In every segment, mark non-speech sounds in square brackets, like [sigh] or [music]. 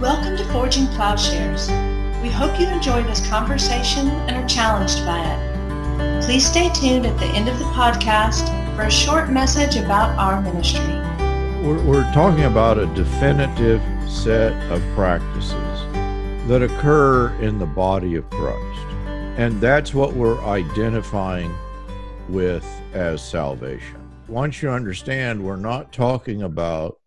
Welcome to Forging Plowshares. We hope you enjoy this conversation and are challenged by it. Please stay tuned at the end of the podcast for a short message about our ministry. We're, we're talking about a definitive set of practices that occur in the body of Christ. And that's what we're identifying with as salvation. Once you understand, we're not talking about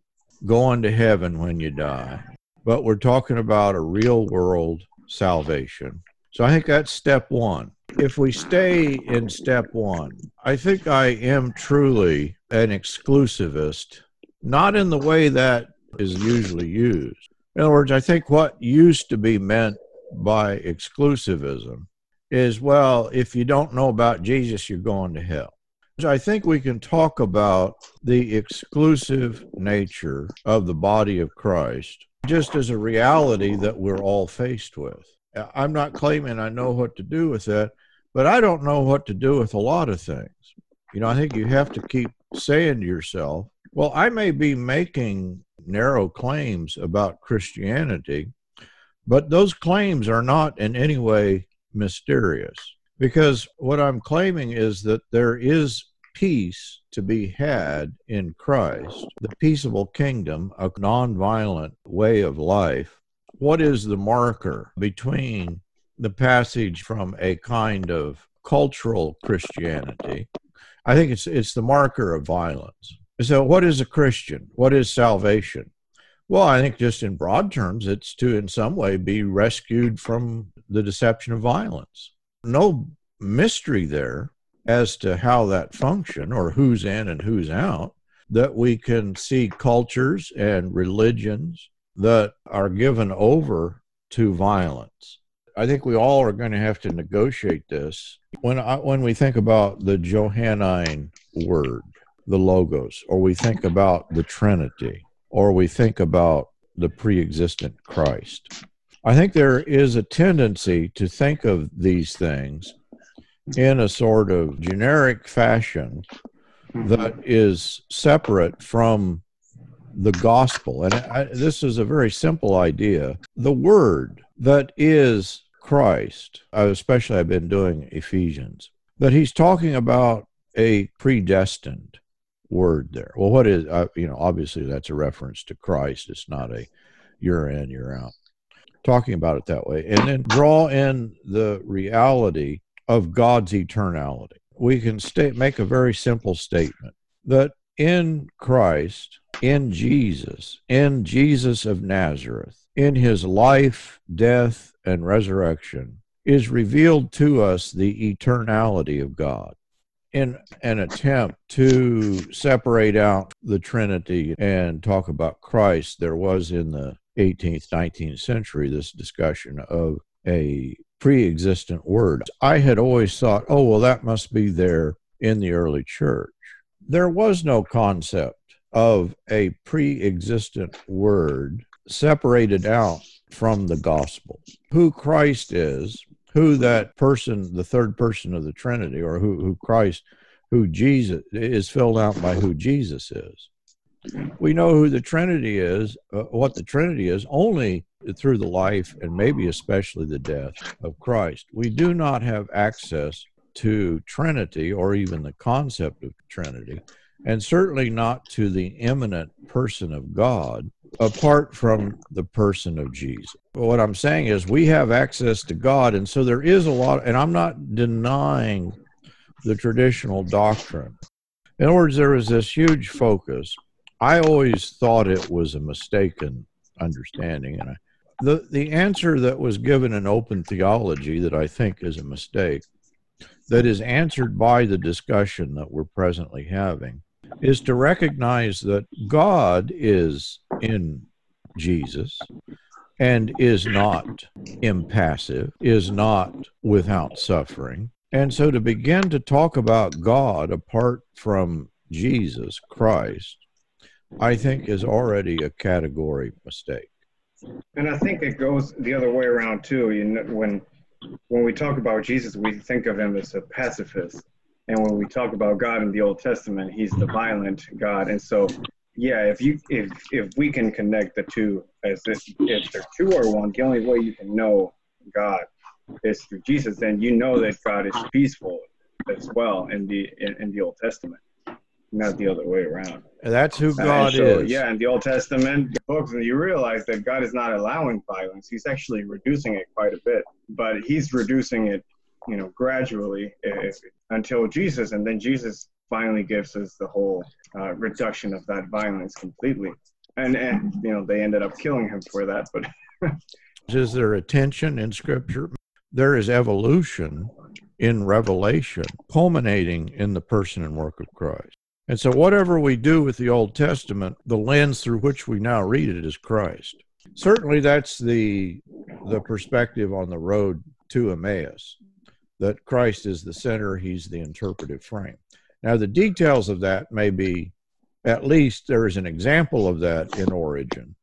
going to heaven when you die, but we're talking about a real world salvation. So I think that's step one. If we stay in step one, I think I am truly an exclusivist, not in the way that is usually used. In other words, I think what used to be meant by exclusivism is well, if you don't know about Jesus, you're going to hell. So I think we can talk about the exclusive nature of the body of Christ just as a reality that we're all faced with. I'm not claiming I know what to do with that, but I don't know what to do with a lot of things. You know, I think you have to keep saying to yourself, well, I may be making narrow claims about Christianity, but those claims are not in any way mysterious. Because what I'm claiming is that there is peace to be had in Christ, the peaceable kingdom, a nonviolent way of life. What is the marker between the passage from a kind of cultural Christianity? I think it's it's the marker of violence. So what is a Christian? What is salvation? Well, I think just in broad terms, it's to in some way be rescued from the deception of violence. No mystery there as to how that function or who's in and who's out that we can see cultures and religions that are given over to violence. I think we all are going to have to negotiate this. When I, when we think about the Johannine word, the logos, or we think about the Trinity, or we think about the pre-existent Christ, I think there is a tendency to think of these things in a sort of generic fashion mm-hmm. that is separate from the gospel. And I, this is a very simple idea. The word that is Christ, especially I've been doing Ephesians, that he's talking about a predestined word there. Well, what is, uh, you know, obviously that's a reference to Christ. It's not a you're in, you're out. Talking about it that way. And then draw in the reality of God's eternality. We can state, make a very simple statement that in Christ, in Jesus, in Jesus of Nazareth, in his life, death, and resurrection, is revealed to us the eternality of God. In an attempt to separate out the Trinity and talk about Christ, there was in the 18th, 19th century this discussion of a pre existent word. I had always thought, oh, well, that must be there in the early church. There was no concept of a pre existent word separated out from the gospel. Who Christ is, who that person, the third person of the Trinity, or who, who Christ, who Jesus is filled out by who Jesus is. We know who the Trinity is, uh, what the Trinity is, only through the life and maybe especially the death of Christ. We do not have access to Trinity or even the concept of Trinity, and certainly not to the immanent person of God apart from the person of Jesus. What I'm saying is we have access to God, and so there is a lot, and I'm not denying the traditional doctrine. In other words, there is this huge focus. I always thought it was a mistaken understanding, and I the the answer that was given in open theology that I think is a mistake, that is answered by the discussion that we're presently having, is to recognize that God is in Jesus and is not impassive, is not without suffering. And so to begin to talk about God apart from Jesus Christ, I think is already a category mistake. And I think it goes the other way around too. You know, when when we talk about Jesus, we think of him as a pacifist, and when we talk about God in the Old Testament, he's the violent God. And so yeah, if you if if we can connect the two as if, if they're two or one, the only way you can know God is through Jesus. Then you know that God is peaceful as well in the in, in the Old Testament, not the other way around. That's who God so, is. Yeah, in the Old Testament books, and you realize that God is not allowing violence; He's actually reducing it quite a bit. But He's reducing it, you know, gradually if, until Jesus, and then Jesus finally gives us the whole uh, reduction of that violence completely. And and you know they ended up killing him for that, but. [laughs] is there a tension in Scripture? There is evolution in Revelation, culminating in the person and work of Christ. And so, whatever we do with the Old Testament, the lens through which we now read it is Christ. Certainly, that's the the perspective on the road to Emmaus, that Christ is the center; He's the interpretive frame. Now, the details of that may be, at least there is an example of that in Origen.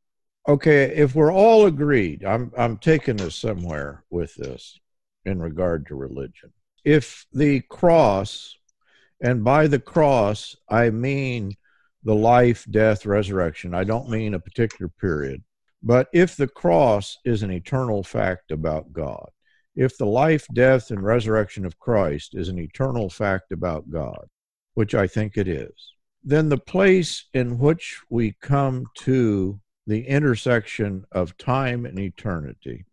Okay, if we're all agreed, I'm, I'm taking us somewhere with this in regard to religion. If the cross, and by the cross, I mean the life, death, resurrection, I don't mean a particular period, but if the cross is an eternal fact about God, if the life, death, and resurrection of Christ is an eternal fact about God, which I think it is, then the place in which we come to the intersection of time and eternity,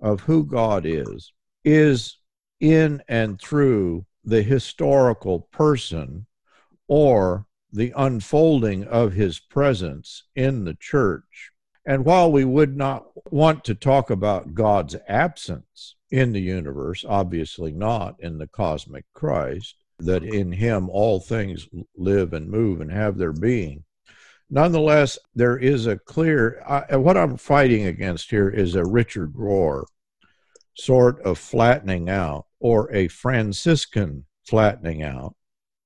of who God is, is in and through the historical person or the unfolding of his presence in the church. And while we would not want to talk about God's absence in the universe, obviously not in the cosmic Christ, that in him all things live and move and have their being. Nonetheless, there is a clear, uh, what I'm fighting against here is a Richard Rohr sort of flattening out, or a Franciscan flattening out,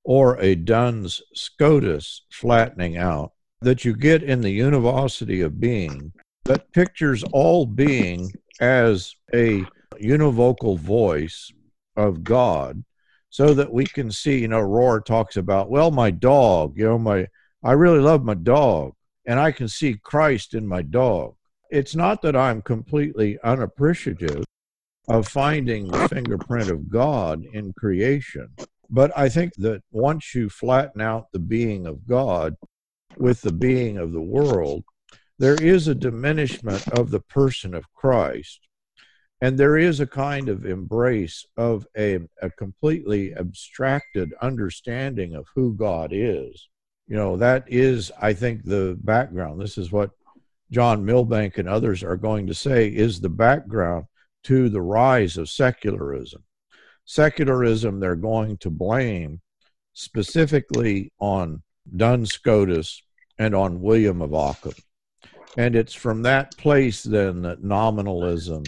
or a Duns Scotus flattening out that you get in the univocity of being that pictures all being as a univocal voice of God so that we can see, you know, Rohr talks about, well, my dog, you know, my, I really love my dog and I can see Christ in my dog. It's not that I'm completely unappreciative of finding the fingerprint of God in creation, but I think that once you flatten out the being of God with the being of the world, there is a diminishment of the person of Christ and there is a kind of embrace of a, a completely abstracted understanding of who God is. You know, that is, I think, the background. This is what John Milbank and others are going to say is the background to the rise of secularism. Secularism, they're going to blame specifically on Duns Scotus and on William of Ockham. And it's from that place then that nominalism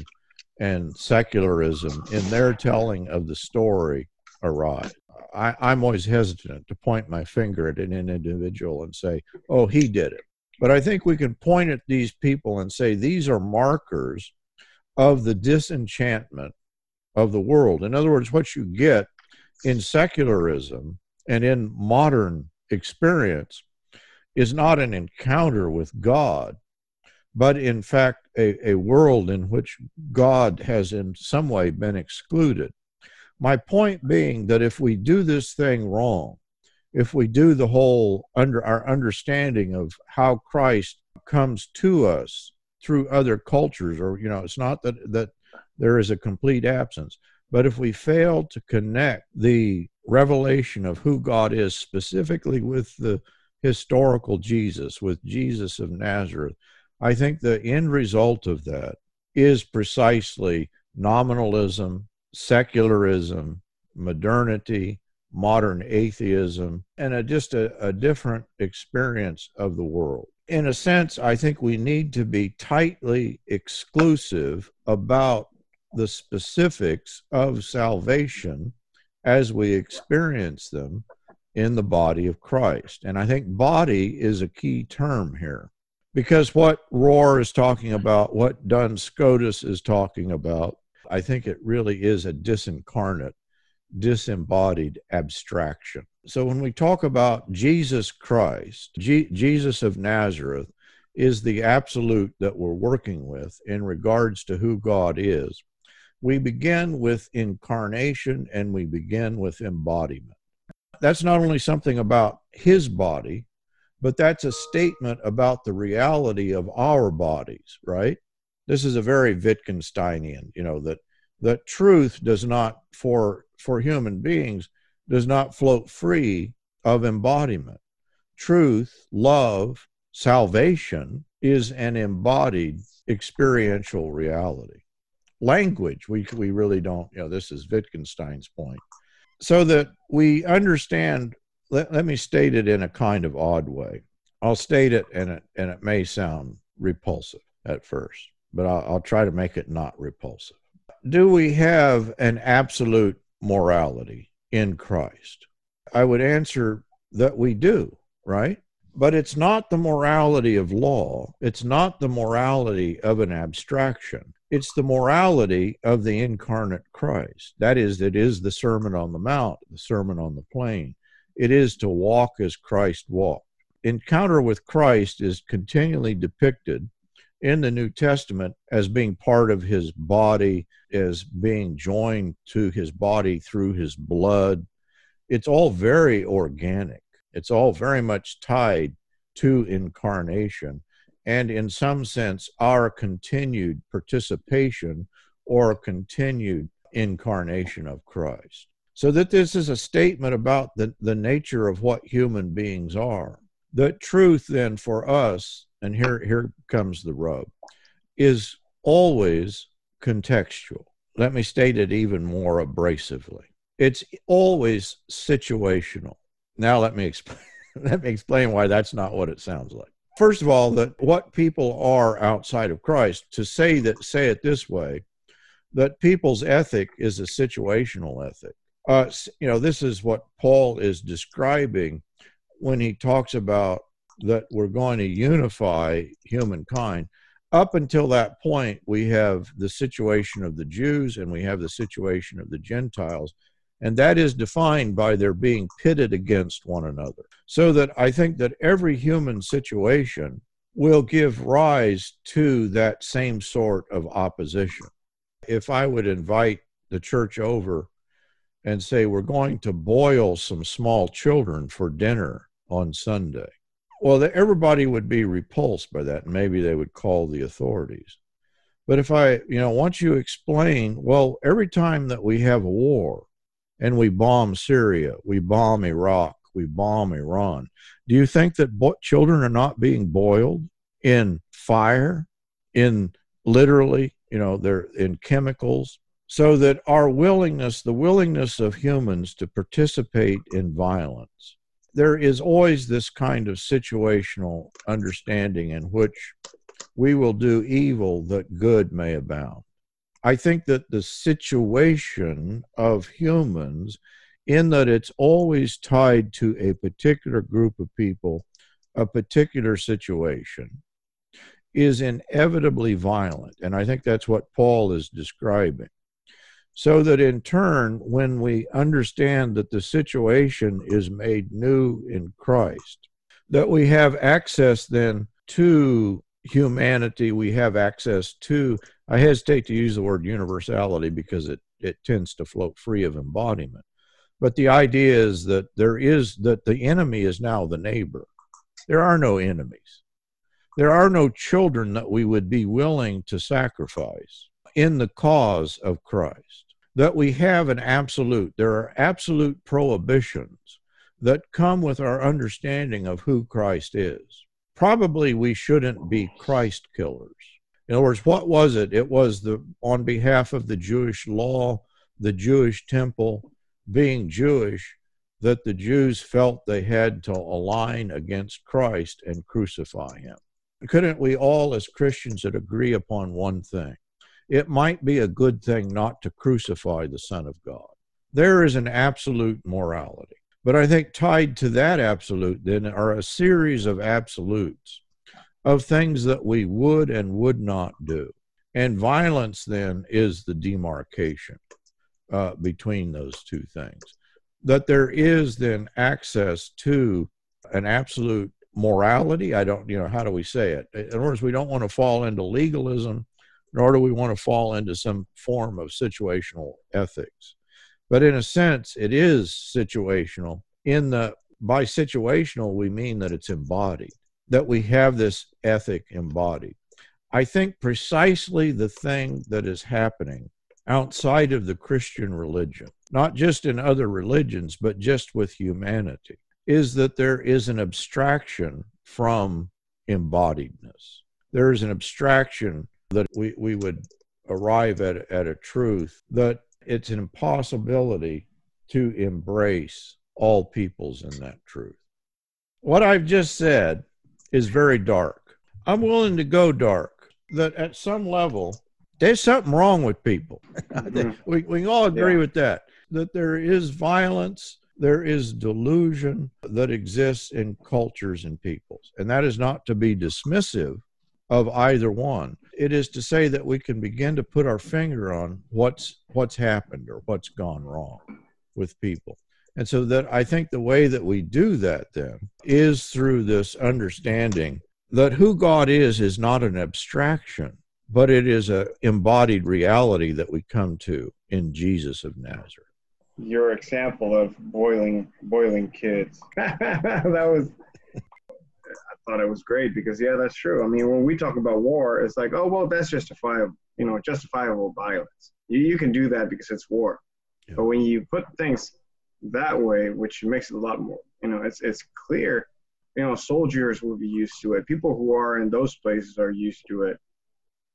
and secularism in their telling of the story arise. I, I'm always hesitant to point my finger at an individual and say, oh, he did it. But I think we can point at these people and say these are markers of the disenchantment of the world. In other words, what you get in secularism and in modern experience is not an encounter with God, but in fact a, a world in which God has in some way been excluded. My point being that if we do this thing wrong, if we do the whole under our understanding of how Christ comes to us through other cultures, or you know, it's not that that there is a complete absence, but if we fail to connect the revelation of who God is specifically with the historical Jesus, with Jesus of Nazareth, I think the end result of that is precisely nominalism, secularism, modernity, modern atheism, and a, just a, a different experience of the world. In a sense, I think we need to be tightly exclusive about the specifics of salvation as we experience them in the body of Christ. And I think body is a key term here because what Rohr is talking about, what Duns Scotus is talking about, I think it really is a disincarnate disembodied abstraction. So when we talk about Jesus Christ, G- Jesus of Nazareth is the absolute that we're working with in regards to who God is. We begin with incarnation and we begin with embodiment. That's not only something about his body, but that's a statement about the reality of our bodies, right? This is a very Wittgensteinian, you know, that that truth does not for for human beings does not float free of embodiment. Truth, love, salvation is an embodied experiential reality. Language, we, we really don't, you know, this is Wittgenstein's point. So that we understand, let, let me state it in a kind of odd way. I'll state it and it, and it may sound repulsive at first, but I'll, I'll try to make it not repulsive. Do we have an absolute morality in Christ? I would answer that we do, right? But it's not the morality of law. It's not the morality of an abstraction. It's the morality of the incarnate Christ. That is, it is the Sermon on the Mount, the Sermon on the Plain. It is to walk as Christ walked. Encounter with Christ is continually depicted in the New Testament as being part of his body, as being joined to his body through his blood. It's all very organic. It's all very much tied to incarnation and, in some sense, our continued participation or continued incarnation of Christ. So, that this is a statement about the, the nature of what human beings are. The truth, then, for us, and here, here comes the rub, is always contextual. Let me state it even more abrasively. It's always situational. Now let me explain [laughs] let me explain why that's not what it sounds like. First of all, that what people are outside of Christ, to say that say it this way, that people's ethic is a situational ethic. Uh, you know, this is what Paul is describing when he talks about that we're going to unify humankind. Up until that point, we have the situation of the Jews and we have the situation of the Gentiles and that is defined by their being pitted against one another. So that I think that every human situation will give rise to that same sort of opposition. If I would invite the church over and say, We're going to boil some small children for dinner on Sunday, well, everybody would be repulsed by that, and maybe they would call the authorities. But if I, you know, once you explain, well, every time that we have a war, and we bomb Syria, we bomb Iraq, we bomb Iran. Do you think that bo- children are not being boiled in fire, in literally, you know, they're in chemicals? So that our willingness, the willingness of humans to participate in violence, there is always this kind of situational understanding in which we will do evil that good may abound. I think that the situation of humans, in that it's always tied to a particular group of people, a particular situation, is inevitably violent. And I think that's what Paul is describing. So that in turn, when we understand that the situation is made new in Christ, that we have access then to humanity, we have access to I hesitate to use the word universality because it, it tends to float free of embodiment. But the idea is that there is that the enemy is now the neighbor. There are no enemies. There are no children that we would be willing to sacrifice in the cause of Christ. That we have an absolute, there are absolute prohibitions that come with our understanding of who Christ is. Probably we shouldn't be Christ killers in other words, what was it? It was the on behalf of the Jewish law, the Jewish temple, being Jewish, that the Jews felt they had to align against Christ and crucify him. Couldn't we all, as Christians, agree upon one thing? It might be a good thing not to crucify the Son of God. There is an absolute morality. But I think tied to that absolute then are a series of absolutes of things that we would and would not do. And violence then is the demarcation. uh, between those two things. That there is then access to an absolute morality. I don't, you know, how do we say it? In other words, we don't want to fall into legalism, nor do we want to fall into some form of situational ethics. But in a sense, it is situational. In the by situational, we mean that it's embodied, that we have this ethic embodied. I think precisely the thing that is happening outside of the Christian religion, not just in other religions, but just with humanity, is that there is an abstraction from embodiedness. There is an abstraction that we, we would arrive at, at a truth that it's an impossibility to embrace all peoples in that truth. What I've just said is very dark. I'm willing to go dark, that at some level, there's something wrong with people. [laughs] Mm-hmm. we, we all agree yeah. with that, that there is violence, there is delusion that exists in cultures and peoples. And that is not to be dismissive of either one. It is to say that we can begin to put our finger on what's what's happened or what's gone wrong with people. And so that I think the way that we do that then is through this understanding that who God is is not an abstraction, but it is a embodied reality that we come to in Jesus of Nazareth. Your example of boiling boiling kids. [laughs] that was thought it was great because yeah, that's true. I mean, when we talk about war, it's like, oh well, that's justifiable, you know, justifiable violence. You, you can do that because it's war. Yeah. But when you put things that way, which makes it a lot more, you know, it's it's clear. You know, soldiers will be used to it. People who are in those places are used to it.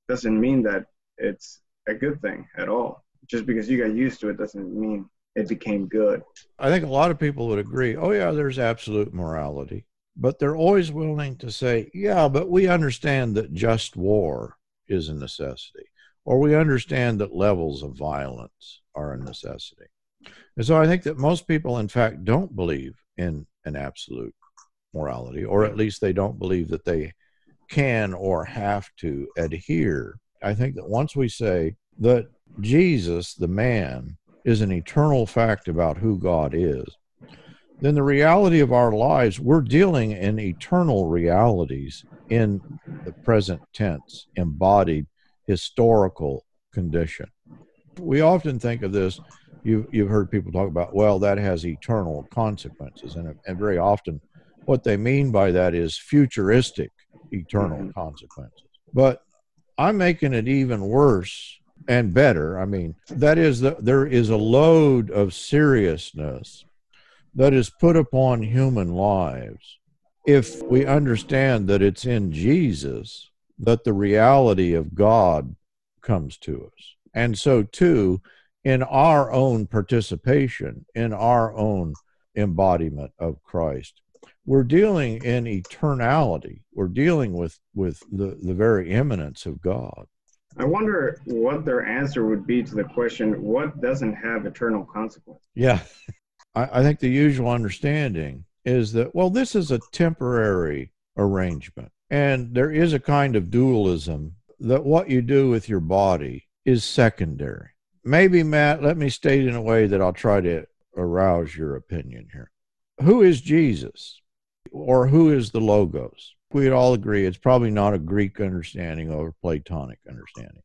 Doesn't mean that it's a good thing at all. Just because you got used to it doesn't mean it became good. I think a lot of people would agree. Oh yeah, there's absolute morality, but they're always willing to say, yeah, but we understand that just war is a necessity, or we understand that levels of violence are a necessity. And so I think that most people, in fact, don't believe in an absolute morality, or at least they don't believe that they can or have to adhere. I think that once we say that Jesus, the man, is an eternal fact about who God is, then the reality of our lives, we're dealing in eternal realities in the present tense, embodied historical condition. We often think of this you've you've heard people talk about well that has eternal consequences and and very often what they mean by that is futuristic eternal mm-hmm. consequences but i'm making it even worse and better i mean that is that there is a load of seriousness that is put upon human lives if we understand that it's in jesus that the reality of god comes to us and so too in our own participation, in our own embodiment of Christ. We're dealing in eternality. We're dealing with, with the, the very immanence of God. I wonder what their answer would be to the question, what doesn't have eternal consequence? Yeah. [laughs] I, I think the usual understanding is that, well, this is a temporary arrangement. And there is a kind of dualism that what you do with your body is secondary maybe, Matt, let me state in a way that I'll try to arouse your opinion here. Who is Jesus? Or who is the Logos? We'd all agree it's probably not a Greek understanding or Platonic understanding.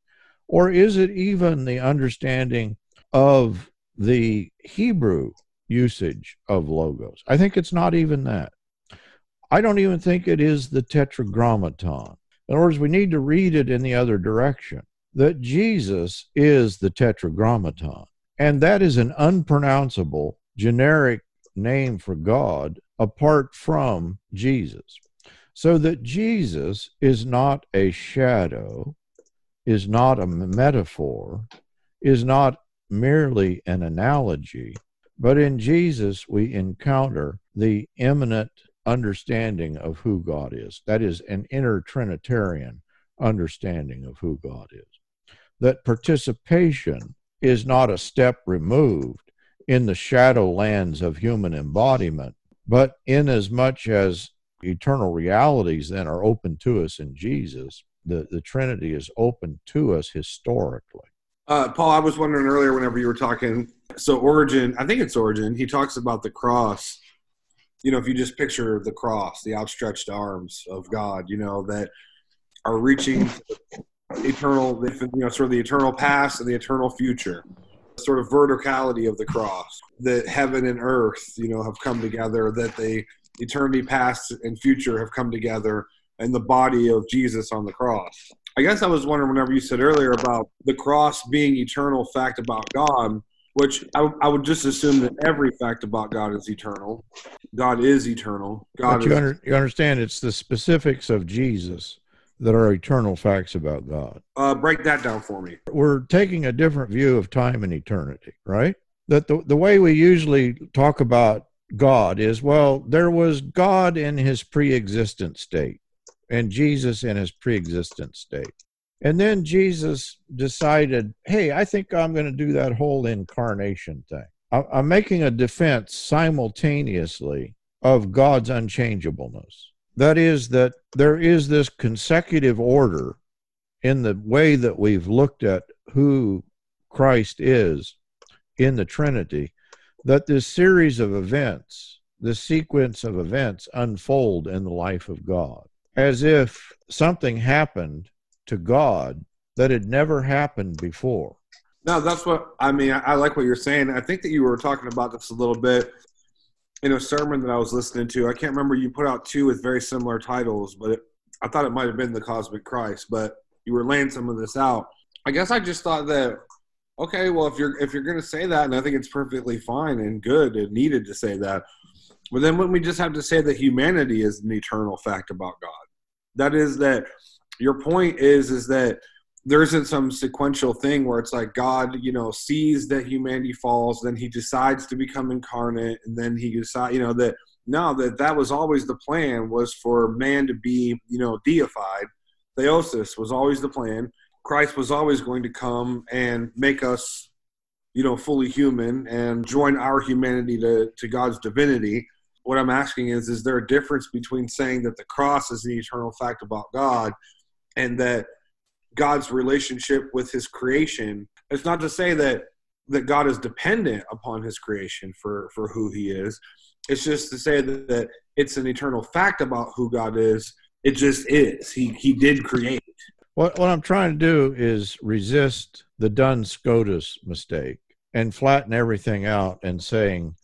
Or is it even the understanding of the Hebrew usage of Logos? I think it's not even that. I don't even think it is the Tetragrammaton. In other words, we need to read it in the other direction that Jesus is the Tetragrammaton. And that is an unpronounceable generic name for God apart from Jesus. So that Jesus is not a shadow, is not a metaphor, is not merely an analogy, but in Jesus we encounter the immanent understanding of who God is. That is an inner Trinitarian understanding of who God is that participation is not a step removed in the shadow lands of human embodiment, but in as much as eternal realities then are open to us in Jesus, the, the Trinity is open to us historically. Uh, Paul, I was wondering earlier whenever you were talking. So Origen, I think it's Origen. He talks about the cross. You know, if you just picture the cross, the outstretched arms of God, you know that are reaching eternal, you know, sort of the eternal past and the eternal future. Sort of verticality of the cross, that heaven and earth, you know, have come together. That the eternity past and future have come together and the body of Jesus on the cross. I guess I was wondering whenever you said earlier about the cross being eternal fact about God, which I, I would just assume that every fact about God is eternal. God is eternal. God but you, is, under, you understand it's the specifics of Jesus that are eternal facts about God. uh, break that down for me. We're taking a different view of time and eternity, right? That the, the way we usually talk about God is well, there was God in his pre existent state and Jesus in his pre existent state. And then Jesus decided, hey, I think I'm going to do that whole incarnation thing. I'm making a defense simultaneously of God's unchangeableness. That is, that there is this consecutive order in the way that we've looked at who Christ is in the Trinity, that this series of events, this sequence of events unfold in the life of God, as if something happened to God that had never happened before. No, that's what I mean. I, I like what you're saying. I think that you were talking about this a little bit in a sermon that I was listening to. I can't remember. You put out two with very similar titles, but it, I thought it might have been the Cosmic Christ. But you were laying some of this out. I guess I just thought that okay, well, if you're if you're going to say that, and I think it's perfectly fine and good and needed to say that, but then when we just have to say that humanity is an eternal fact about God, that is that your point is is that there isn't some sequential thing where it's like God, you know, sees that humanity falls, then he decides to become incarnate, and then he decides, you know, that no, that that was always the plan was for man to be, you know, deified. Theosis was always the plan. Christ was always going to come and make us, you know, fully human and join our humanity to, to God's divinity. What I'm asking is, is there a difference between saying that the cross is the eternal fact about God and that God's relationship with his creation? It's not to say that that God is dependent upon his creation for, for who he is. It's just to say that, that it's an eternal fact about who God is. It just is. He he did create. What, what I'm trying to do is resist the Duns Scotus mistake and flatten everything out and saying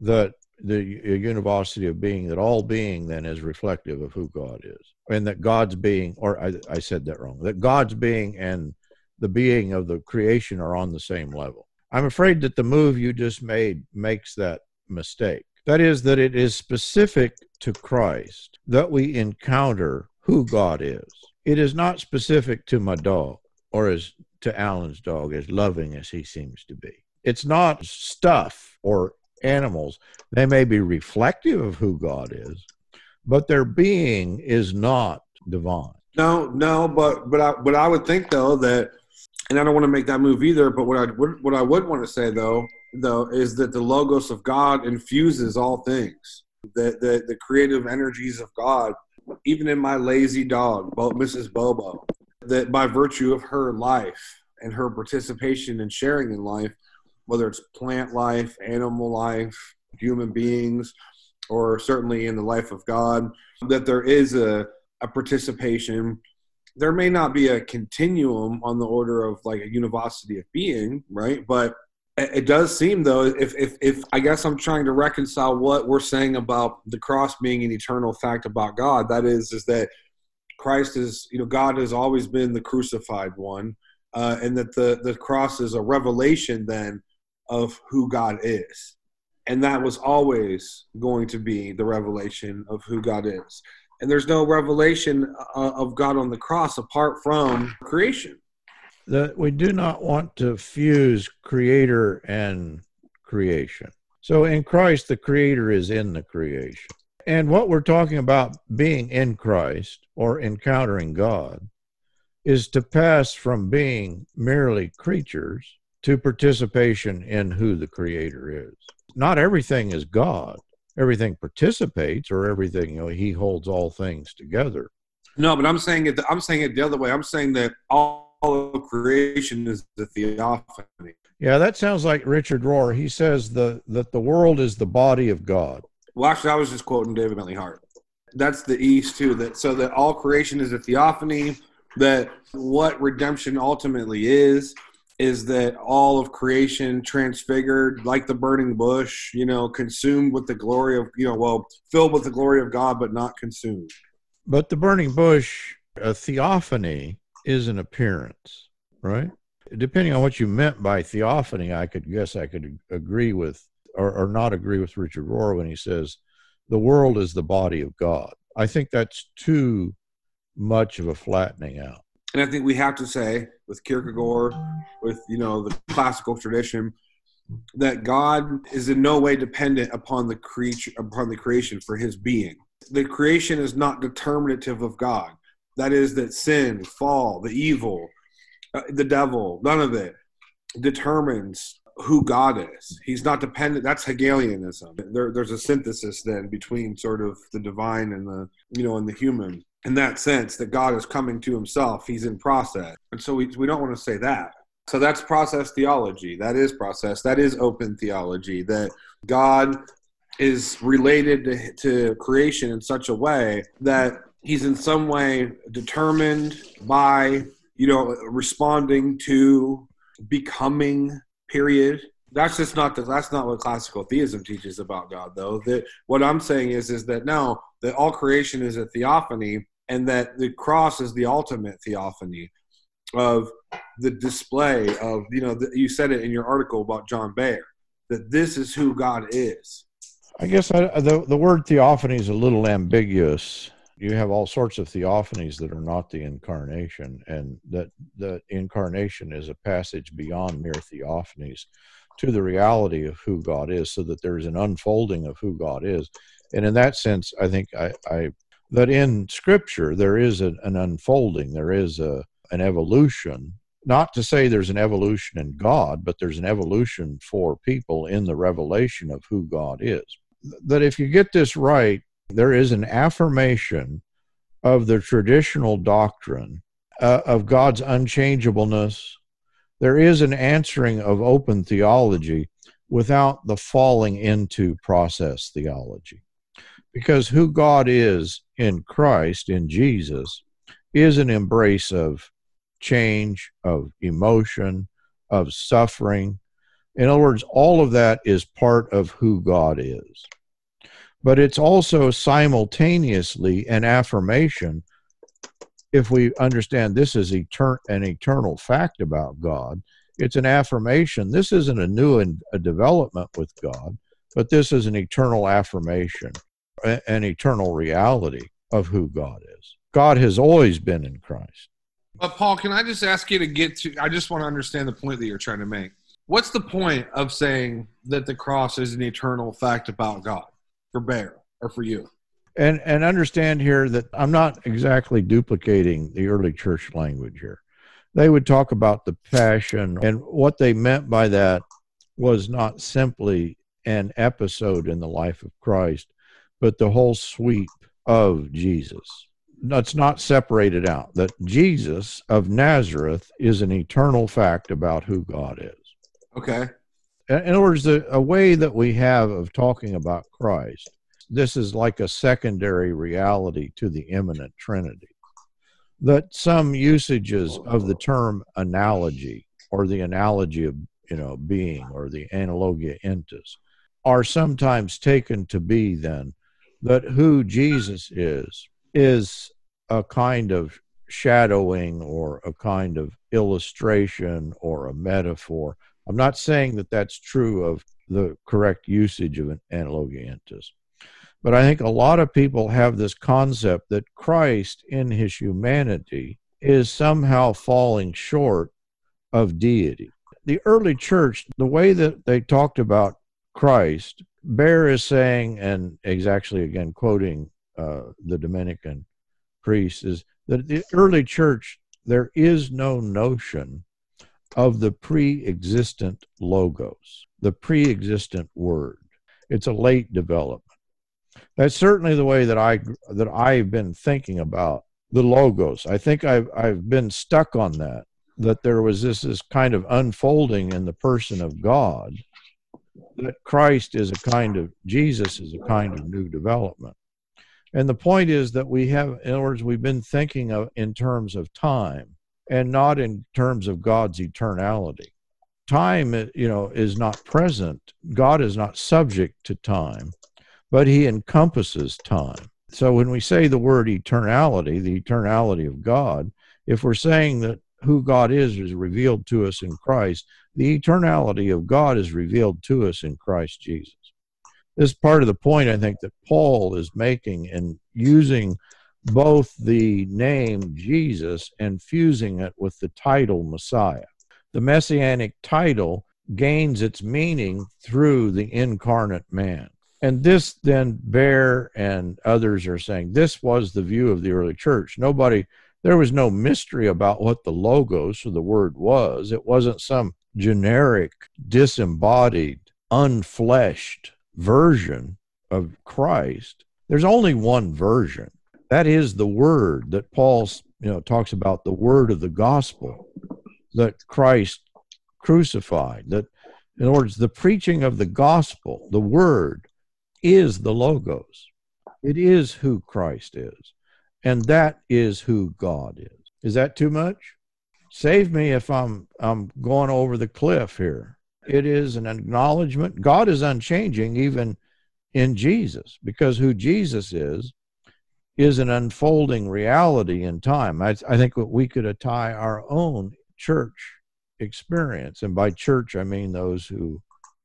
that the univocity of being, that all being then is reflective of who God is. And that God's being, or I, I said that wrong, that God's being and the being of the creation are on the same level. I'm afraid that the move you just made makes that mistake. That is, that it is specific to Christ that we encounter who God is. It is not specific to my dog or as to Alan's dog, as loving as he seems to be. It's not stuff or animals. They may be reflective of who God is, but their being is not divine. No, no, but but I but I would think though that, and I don't want to make that move either. But what I would what I would want to say though though is that the logos of God infuses all things. The the the creative energies of God, even in my lazy dog, Mrs. Bobo, that by virtue of her life and her participation and sharing in life, whether it's plant life, animal life, human beings, or certainly in the life of God, that there is a, a participation. There may not be a continuum on the order of like a univocity of being, right? But it does seem though, if, if, if I guess I'm trying to reconcile what we're saying about the cross being an eternal fact about God, that is, is that Christ is, you know, God has always been the crucified one, uh, and that the, the cross is a revelation then of who God is. And that was always going to be the revelation of who God is. And there's no revelation uh, of God on the cross apart from creation. that we do not want to fuse creator and creation. So in Christ, the creator is in the creation. And what we're talking about being in Christ or encountering God is to pass from being merely creatures to participation in who the creator is. Not everything is God. Everything participates or everything, you know, he holds all things together. No, but I'm saying it. I'm saying it the other way. I'm saying that all of creation is the theophany. Yeah, that sounds like Richard Rohr. He says the that the world is the body of God. Well, actually, I was just quoting David Bentley Hart. That's the East too. That so that all creation is a theophany. That what redemption ultimately is is that all of creation transfigured like the burning bush, you know, consumed with the glory of, you know, well, filled with the glory of God, but not consumed. But the burning bush, a theophany, is an appearance, right? Depending on what you meant by theophany, I could guess I could agree with or, or not agree with Richard Rohr when he says the world is the body of God. I think that's too much of a flattening out. And I think we have to say with Kierkegaard, with you know the classical tradition, that God is in no way dependent upon the creature upon the creation for his being. The creation is not determinative of God. That is that sin, fall, the evil, uh, the devil, none of it determines who God is. He's not dependent. That's Hegelianism. There, there's a synthesis then between sort of the divine and the you know and the human in that sense that God is coming to himself. He's in process. And so we, we don't want to say that. So that's process theology. That is process. That is open theology. That God is related to, to creation in such a way that he's in some way determined by, you know, responding to becoming, period. That's just not the, that's not what classical theism teaches about God, though. That what I'm saying is is that no, that all creation is a theophany, and that the cross is the ultimate theophany of the display of you know the, you said it in your article about John Behr that this is who God is. I guess I, the the word theophany is a little ambiguous. You have all sorts of theophanies that are not the incarnation, and that the incarnation is a passage beyond mere theophanies to the reality of who God is, so that there's an unfolding of who God is. And in that sense, I think I, I that in Scripture there is an, an unfolding, there is a an evolution. Not to say there's an evolution in God, but there's an evolution for people in the revelation of who God is. That if you get this right, there is an affirmation of the traditional doctrine uh, of God's unchangeableness. There is an answering of open theology without the falling into process theology because who God is in Christ, in Jesus, is an embrace of change, of emotion, of suffering. In other words, all of that is part of who God is. But it's also simultaneously an affirmation, if we understand this is etern- an eternal fact about God, it's an affirmation. This isn't a new in- a development with God, but this is an eternal affirmation an eternal reality of who God is. God has always been in Christ. But Paul, can I just ask you to get to? I just want to understand the point that you're trying to make. What's the point of saying that the cross is an eternal fact about God for Behr or for you? And and understand here that I'm not exactly duplicating the early church language here. They would talk about the passion, and what they meant by that was not simply an episode in the life of Christ, but the whole sweep of Jesus. That's not separated out. That Jesus of Nazareth is an eternal fact about who God is. Okay. In other words, the, a way that we have of talking about Christ, this is like a secondary reality to the immanent Trinity. That some usages of the term analogy or the analogy of you know being or the analogia entis are sometimes taken to be then that who Jesus is is a kind of shadowing or a kind of illustration or a metaphor. I'm not saying that that's true of the correct usage of an analogia entis. But I think a lot of people have this concept that Christ in his humanity is somehow falling short of deity. The early church, the way that they talked about Christ Behr is saying, and is actually again quoting uh, the Dominican priest, is that the early church there is no notion of the pre-existent logos, the pre-existent word. It's a late development. That's certainly the way that I that I've been thinking about the logos. I think I've I've been stuck on that that there was this, this kind of unfolding in the person of God, that Christ is a kind of, Jesus is a kind of new development. And the point is that we have, in other words, we've been thinking of in terms of time and not in terms of God's eternality. Time, you know, is not present. God is not subject to time, but he encompasses time. So when we say the word eternality, the eternality of God, if we're saying that who God is is revealed to us in Christ, the eternality of God is revealed to us in Christ Jesus. This is part of the point I think that Paul is making in using both the name Jesus and fusing it with the title Messiah. The messianic title gains its meaning through the incarnate man. And this then Behr and others are saying this was the view of the early church. Nobody there was no mystery about what the logos or the word was. It wasn't some generic, disembodied, unfleshed version of Christ. There's only one version. That is the word that Paul, you know, talks about the word of the gospel that Christ crucified. That, in other words, the preaching of the gospel, the word, is the logos. It is who Christ is. And that is who God is. Is that too much? Save me if I'm I'm going over the cliff here. It is an acknowledgement. God is unchanging even in Jesus because who Jesus is is an unfolding reality in time. I, I think we could tie our own church experience, and by church I mean those who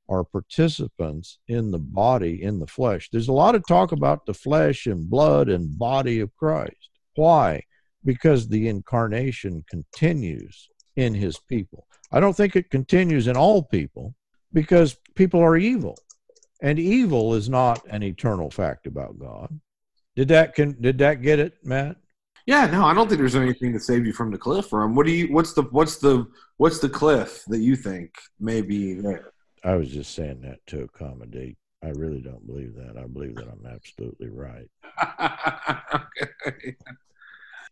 are participants in the body, in the flesh. There's a lot of talk about the flesh and blood and body of Christ. Why? Because the incarnation continues in his people. I don't think it continues in all people because people are evil. And evil is not an eternal fact about God. Did that can did that get it, Matt? Yeah, no, I don't think there's anything to save you from the cliff. From what do you? What's the what's the what's the cliff that you think may be there? I was just saying that to accommodate. I really don't believe that. I believe that I'm absolutely right. [laughs] okay.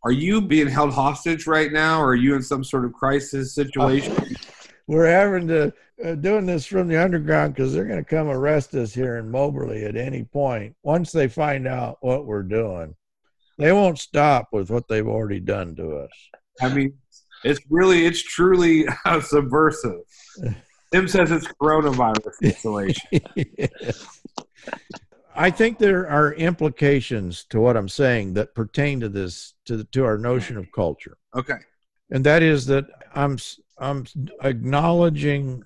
Are you being held hostage right now, or are you in some sort of crisis situation? We're having to uh, doing this from the underground because they're going to come arrest us here in Moberly at any point. Once they find out what we're doing, they won't stop with what they've already done to us. I mean, it's really, it's truly [laughs] uh, subversive. [laughs] Tim says it's coronavirus installation. [laughs] I think there are implications to what I'm saying that pertain to this to to our notion of culture. Okay. And that is that I'm I'm acknowledging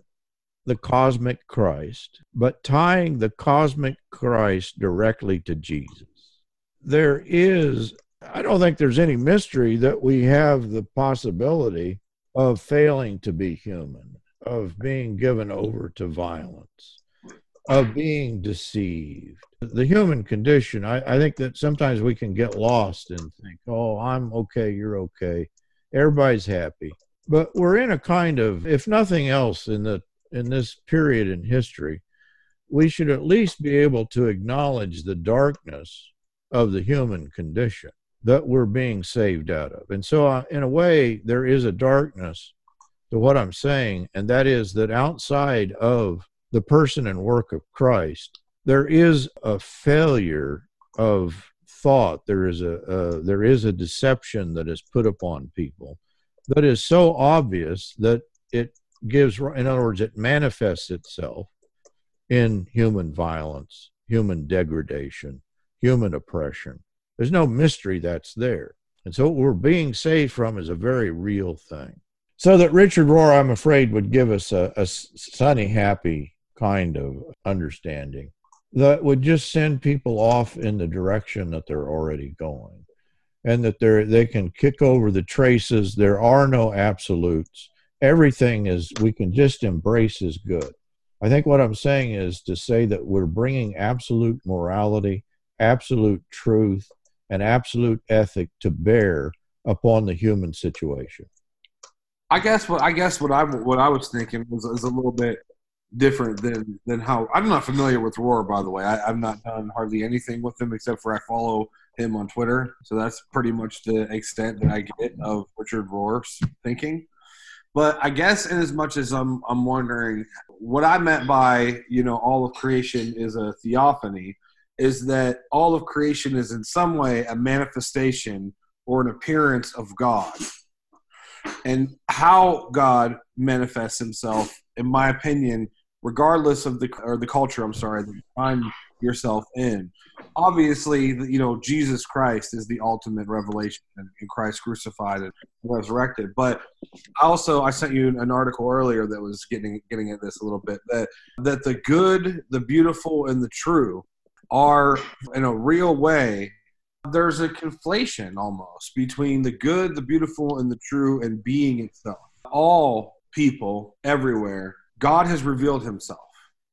the cosmic Christ, but tying the cosmic Christ directly to Jesus. There is I don't think there's any mystery that we have the possibility of failing to be human of being given over to violence, of being deceived. The human condition, I, I think that sometimes we can get lost and think, oh, I'm okay, you're okay, everybody's happy. But we're in a kind of, if nothing else, in the in this period in history, we should at least be able to acknowledge the darkness of the human condition that we're being saved out of. And so, uh, in a way, there is a darkness to what I'm saying, and that is that outside of the person and work of Christ, there is a failure of thought. There is a uh, there is a deception that is put upon people that is so obvious that it gives. In other words, it manifests itself in human violence, human degradation, human oppression. There's no mystery that's there. And so what we're being saved from is a very real thing so that Richard Rohr, I'm afraid, would give us a, a sunny, happy kind of understanding that would just send people off in the direction that they're already going. And that they they can kick over the traces. There are no absolutes. Everything is we can just embrace as good. I think what i'm saying is to say that we're bringing absolute morality absolute truth and absolute ethic to bear upon the human situation. I guess what I guess what I what I was thinking was, was a little bit different than than how I'm not familiar with Rohr by the way. I, have not done hardly anything with him except for I follow him on Twitter, so that's pretty much the extent that I get of Richard Rohr's thinking. But I guess in as much as I'm I'm wondering what I meant by you know all of creation is a theophany is that all of creation is in some way a manifestation or an appearance of God. And how God manifests himself, in my opinion, regardless of the or the culture, I'm sorry, that you find yourself in. Obviously, you know, Jesus Christ is the ultimate revelation in Christ crucified and resurrected. But also I sent you an article earlier that was getting getting at this a little bit that that the good, the beautiful, and the true are in a real way there's a conflation almost between the good the beautiful and the true and being itself all people everywhere god has revealed himself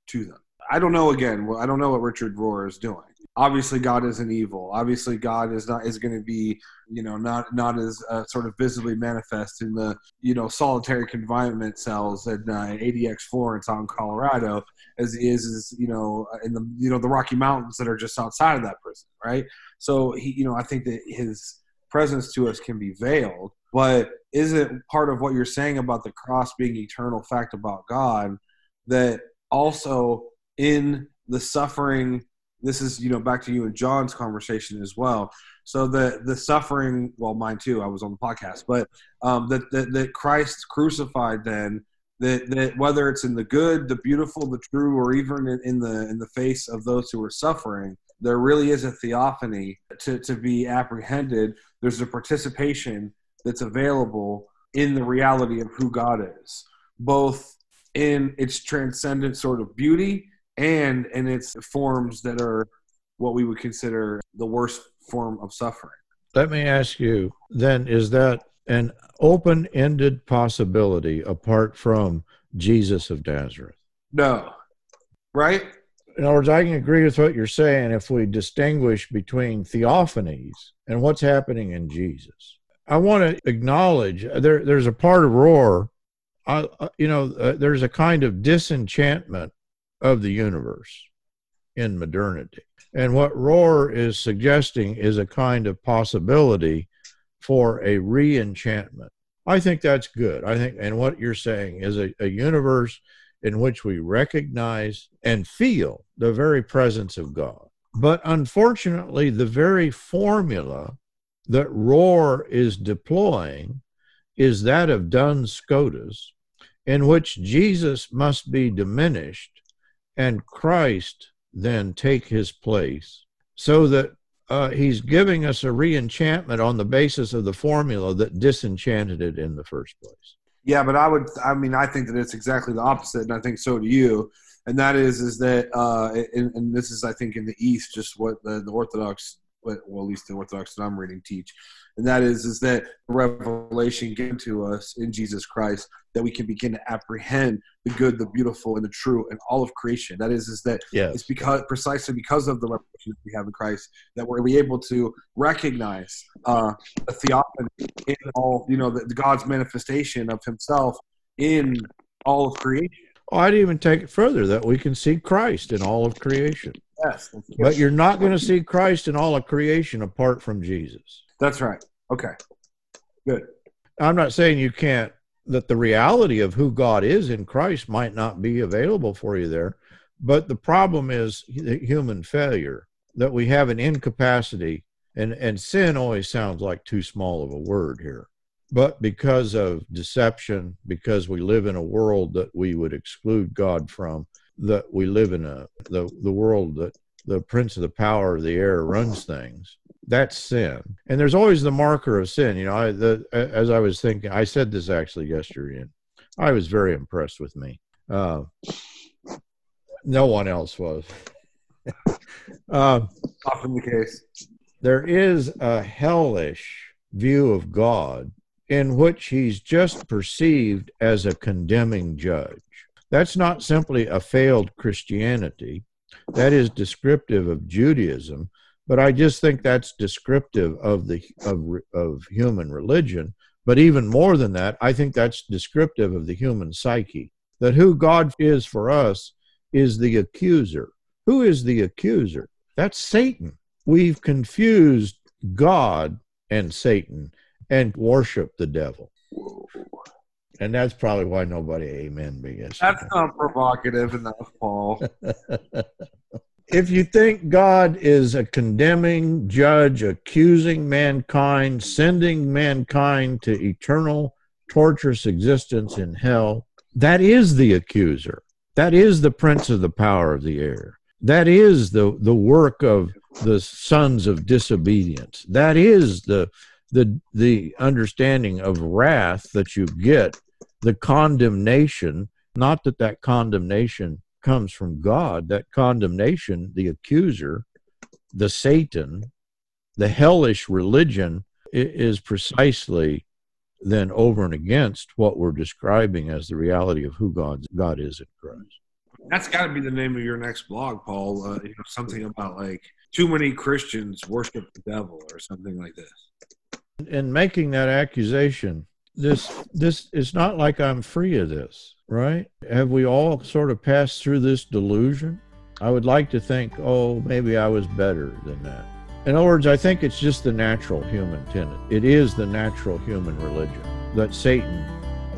to them. I don't know again i don't know what richard rohr is doing. Obviously god isn't evil. Obviously god is not is going to be you know not not as uh, sort of visibly manifest in the you know solitary confinement cells at uh, adx florence in colorado as he is is you know in the you know the rocky mountains that are just outside of that prison right? So he you know i think that his presence to us can be veiled but is it part of what you're saying about the cross being eternal fact about god that also in the suffering this is you know back to you and John's conversation as well. So the the suffering, well, mine too. I was on the podcast, but um, that, that that Christ crucified then that that whether it's in the good, the beautiful, the true, or even in, in the in the face of those who are suffering, there really is a theophany to to be apprehended. There's a participation that's available in the reality of who God is, both in its transcendent sort of beauty and in its forms that are what we would consider the worst form of suffering. Let me ask you then is that an open ended possibility apart from Jesus of Nazareth? No. Right? In other words, I can agree with what you're saying if we distinguish between theophanies and what's happening in Jesus. I want to acknowledge there, there's a part of Rohr, uh, you know, uh, there's a kind of disenchantment of the universe in modernity. And what Rohr is suggesting is a kind of possibility for a re enchantment. I think that's good. I think, and what you're saying is a, a universe in which we recognize and feel the very presence of God. But unfortunately, the very formula that Rohr is deploying is that of Duns Scotus, in which Jesus must be diminished and Christ then take his place so that uh, he's giving us a reenchantment on the basis of the formula that disenchanted it in the first place. Yeah, but I would, I mean, I think that it's exactly the opposite, and I think so do you. And that is, is that, uh, and, and this is, I think, in the East, just what the, the Orthodox well, at least the Orthodox that I'm reading teach, and that is is that revelation given to us in Jesus Christ that we can begin to apprehend the good, the beautiful, and the true in all of creation. That is is that yes. it's because precisely because of the revelation that we have in Christ that we're able to recognize uh, the theophany in all you know the, the God's manifestation of Himself in all of creation. Oh, I'd even take it further that we can see Christ in all of creation. Yes. But you're not going to see Christ in all of creation apart from Jesus. That's right. Okay. Good. I'm not saying you can't, that the reality of who God is in Christ might not be available for you there. But the problem is human failure, that we have an incapacity, and, and sin always sounds like too small of a word here. But because of deception, because we live in a world that we would exclude God from, that we live in a the the world that the prince of the power of the air runs things that's sin. And there's always the marker of sin. You know I, the, as i was thinking i said this actually yesterday and i was very impressed with me. Uh, no one else was. [laughs] Uh, often the case. there is a hellish view of god in which he's just perceived as a condemning judge that's not simply a failed Christianity. That is descriptive of Judaism, but I just think that's descriptive of the of of human religion. But even more than that, I think that's descriptive of the human psyche. That who God is for us is the accuser. Who is the accuser? That's Satan. We've confused God and Satan and worship the devil. And that's probably why nobody amen me That's not provocative enough, Paul. [laughs] if you think God is a condemning judge, accusing mankind, sending mankind to eternal torturous existence in hell, that is the accuser. That is the prince of the power of the air. That is the, the work of the sons of disobedience. That is the the the understanding of wrath that you get, the condemnation. Not that that condemnation comes from God. That condemnation, the accuser, the Satan, the hellish religion is precisely then over and against what we're describing as the reality of who God God is in Christ. That's got to be the name of your next blog, Paul. Uh, you know, something about like too many Christians worship the devil or something like this. in making that accusation this this it's not like i'm free of this right? Have we all sort of passed through this delusion? I would like to think oh maybe i was better than that. In other words i think it's just the natural human tenet. It is the natural human religion that satan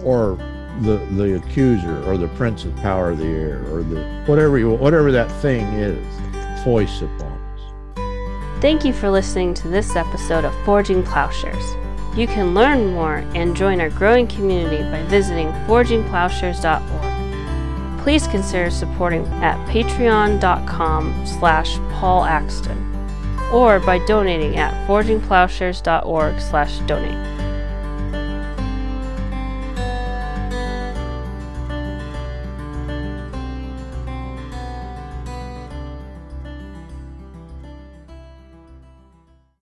or the the accuser or the prince of power of the air or the whatever you, whatever that thing is foists upon us. Thank you for listening to this episode of Forging Plowshares. You can learn more and join our growing community by visiting forgingplowshares.org. Please consider supporting at patreon.com slash Paul Axton or by donating at forgingplowshares.org slash donate.